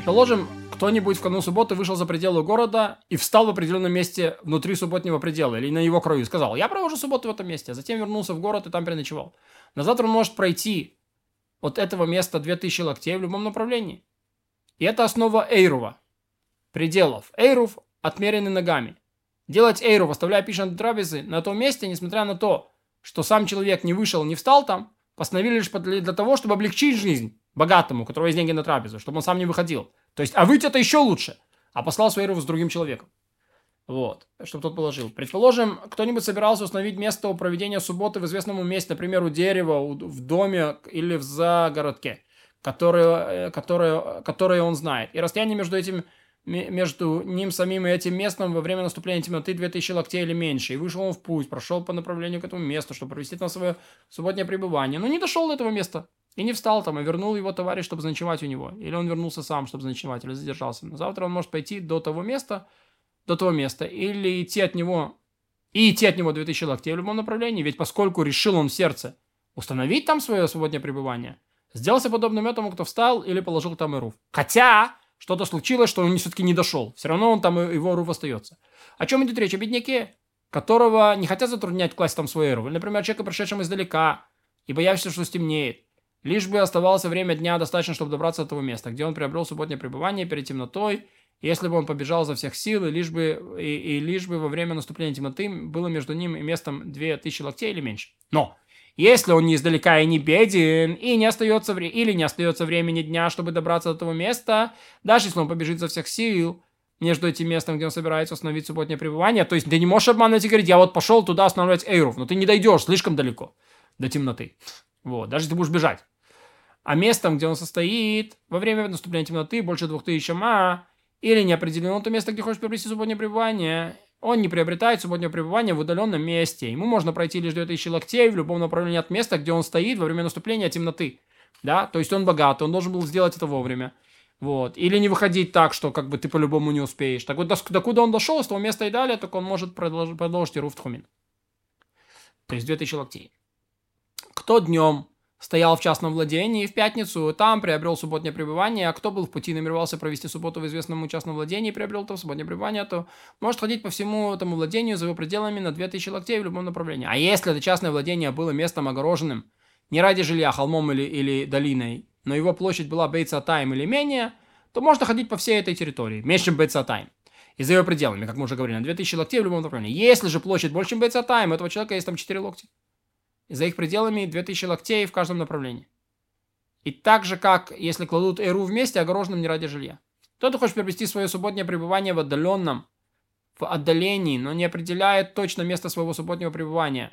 Предположим, кто-нибудь в канун субботы вышел за пределы города и встал в определенном месте внутри субботнего предела или на его краю и сказал, я провожу субботу в этом месте, а затем вернулся в город и там переночевал. На завтра он может пройти от этого места 2000 локтей в любом направлении. И это основа Эйрува. Пределов. Эйрув отмерены ногами. Делать Эйрув, оставляя пищу на трапезы на том месте, несмотря на то, что сам человек не вышел, не встал там, постановили лишь для того, чтобы облегчить жизнь богатому, у которого есть деньги на трапезу, чтобы он сам не выходил. То есть, а выйти это еще лучше. А послал свою с другим человеком. Вот, чтобы тот положил. Предположим, кто-нибудь собирался установить место проведения субботы в известном месте, например, у дерева, в доме или в загородке, которое, э, которое, которое он знает. И расстояние между этим между ним самим и этим местом во время наступления темноты 2000 локтей или меньше. И вышел он в путь, прошел по направлению к этому месту, чтобы провести там свое субботнее пребывание. Но не дошел до этого места. И не встал там, и вернул его товарищ, чтобы заночевать у него. Или он вернулся сам, чтобы заночевать, или задержался. Но завтра он может пойти до того места, до того места, или идти от него, и идти от него 2000 локтей в любом направлении. Ведь поскольку решил он в сердце установить там свое свободное пребывание, сделался подобным этому, кто встал или положил там и руф. Хотя что-то случилось, что он все-таки не дошел. Все равно он там, его руф остается. О чем идет речь? О бедняке, которого не хотят затруднять класть там свой руф. Например, человека, пришедшем издалека, и боявшегося, что стемнеет. Лишь бы оставалось время дня достаточно, чтобы добраться до того места, где он приобрел субботнее пребывание перед темнотой, если бы он побежал за всех сил, и лишь бы, и, и лишь бы во время наступления темноты было между ним и местом 2000 локтей или меньше. Но, если он не издалека и не беден, и не остается вре- или не остается времени дня, чтобы добраться до того места, даже если он побежит за всех сил, между этим местом, где он собирается установить субботнее пребывание, то есть ты не можешь обманывать и говорить, я вот пошел туда останавливать Эйров, но ты не дойдешь слишком далеко до темноты. Вот, даже если ты будешь бежать. А местом, где он состоит, во время наступления темноты больше 2000 ма, или не определено то место, где хочешь приобрести субботнее пребывание, он не приобретает субботнее пребывание в удаленном месте. Ему можно пройти лишь 2000 локтей в любом направлении от места, где он стоит во время наступления темноты. Да, то есть он богат, он должен был сделать это вовремя. Вот. Или не выходить так, что как бы ты по-любому не успеешь. Так вот, до, докуда он дошел, с того места и далее, только он может продолжить, продолжить Иру в Тхумин. То есть 2000 локтей. Кто днем стоял в частном владении в пятницу, там приобрел субботнее пребывание, а кто был в пути, намеревался провести субботу в известном частном владении, приобрел там субботнее пребывание, то может ходить по всему этому владению за его пределами на 2000 локтей в любом направлении. А если это частное владение было местом огороженным, не ради жилья, холмом или, или долиной, но его площадь была бейцатайм или менее, то можно ходить по всей этой территории, меньше, чем бейцатайм. И за ее пределами, как мы уже говорили, на 2000 локтей в любом направлении. Если же площадь больше, чем бейцатайм, у этого человека есть там 4 локти и за их пределами 2000 локтей в каждом направлении. И так же, как если кладут эру вместе, огороженным не ради жилья. Кто-то хочет приобрести свое субботнее пребывание в отдаленном, в отдалении, но не определяет точно место своего субботнего пребывания.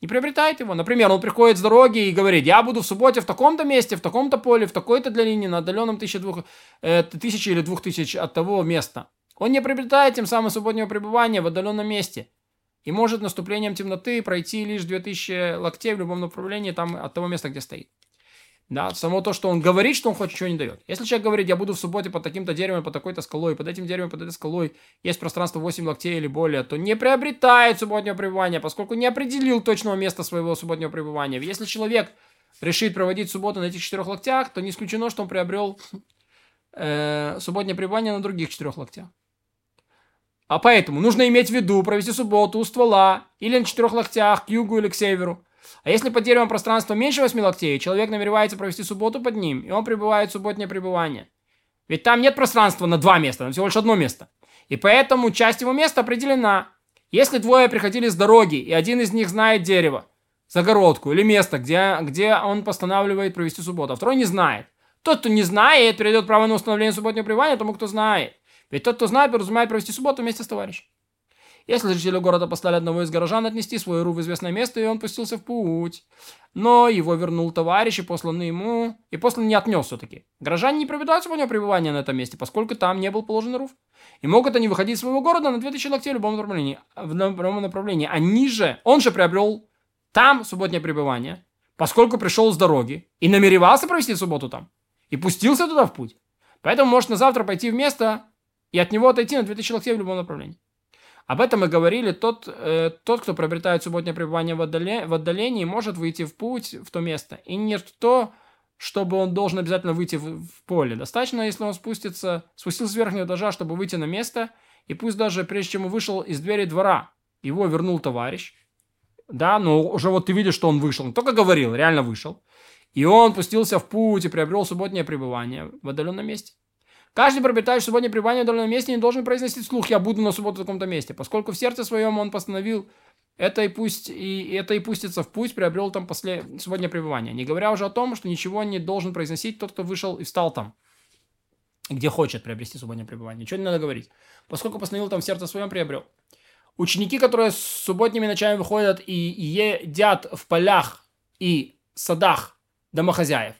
Не приобретает его. Например, он приходит с дороги и говорит, я буду в субботе в таком-то месте, в таком-то поле, в такой-то долине, на отдаленном тысячи, двух, э, тысячи или двух тысяч от того места. Он не приобретает тем самым субботнего пребывания в отдаленном месте и может наступлением темноты пройти лишь 2000 локтей в любом направлении там, от того места, где стоит. Да, само то, что он говорит, что он хочет, чего не дает. Если человек говорит, я буду в субботе под таким-то деревом, под такой-то скалой, под этим деревом, под этой скалой, есть пространство 8 локтей или более, то не приобретает субботнего пребывания, поскольку не определил точного места своего субботнего пребывания. Если человек решит проводить субботу на этих четырех локтях, то не исключено, что он приобрел э, субботнее пребывание на других четырех локтях. А поэтому нужно иметь в виду провести субботу у ствола или на четырех локтях к югу или к северу. А если под деревом пространство меньше 8 локтей, человек намеревается провести субботу под ним, и он пребывает в субботнее пребывание. Ведь там нет пространства на два места, там всего лишь одно место. И поэтому часть его места определена. Если двое приходили с дороги, и один из них знает дерево, загородку или место, где, где он постанавливает провести субботу, а второй не знает. Тот, кто не знает, перейдет право на установление субботнего пребывания тому, кто знает. Ведь тот, кто знает, подразумевает провести субботу вместе с товарищем. Если жители города послали одного из горожан отнести свою ру в известное место, и он пустился в путь. Но его вернул товарищ, и посланный ему... И посланный не отнес все-таки. Горожане не проведают свое пребывание на этом месте, поскольку там не был положен руф. И могут они выходить из своего города на 2000 локтей в любом направлении. В любом направлении. Они же... Он же приобрел там субботнее пребывание, поскольку пришел с дороги и намеревался провести субботу там. И пустился туда в путь. Поэтому может на завтра пойти в место, и от него отойти на 2000 локтей в любом направлении. Об этом мы говорили. Тот, э, тот кто приобретает субботнее пребывание в, отдале, в отдалении, может выйти в путь в то место. И никто чтобы он должен обязательно выйти в, в поле. Достаточно, если он спустится, спустился с верхнего этажа, чтобы выйти на место, и пусть даже прежде чем он вышел из двери двора, его вернул товарищ, да, но уже вот ты видишь, что он вышел, он только говорил, реально вышел, и он пустился в путь и приобрел субботнее пребывание в отдаленном месте. Каждый пропитающий субботнее пребывание в отдаленном месте не должен произносить вслух «я буду на субботу в таком-то месте», поскольку в сердце своем он постановил это и пусть и это и пустится в путь, приобрел там после субботнее пребывание. Не говоря уже о том, что ничего не должен произносить тот, кто вышел и встал там, где хочет приобрести субботнее пребывание. Ничего не надо говорить. Поскольку постановил там в сердце своем, приобрел. Ученики, которые с субботними ночами выходят и едят в полях и садах домохозяев,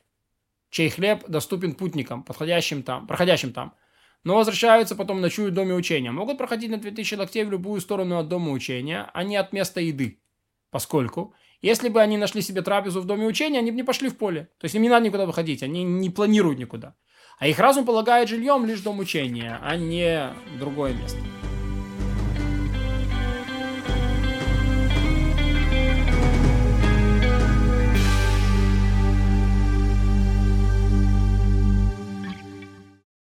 чей хлеб доступен путникам, подходящим там, проходящим там, но возвращаются потом ночуют в доме учения, могут проходить на 2000 локтей в любую сторону от дома учения, а не от места еды. Поскольку, если бы они нашли себе трапезу в доме учения, они бы не пошли в поле. То есть им не надо никуда выходить, они не планируют никуда. А их разум полагает жильем лишь дом учения, а не другое место.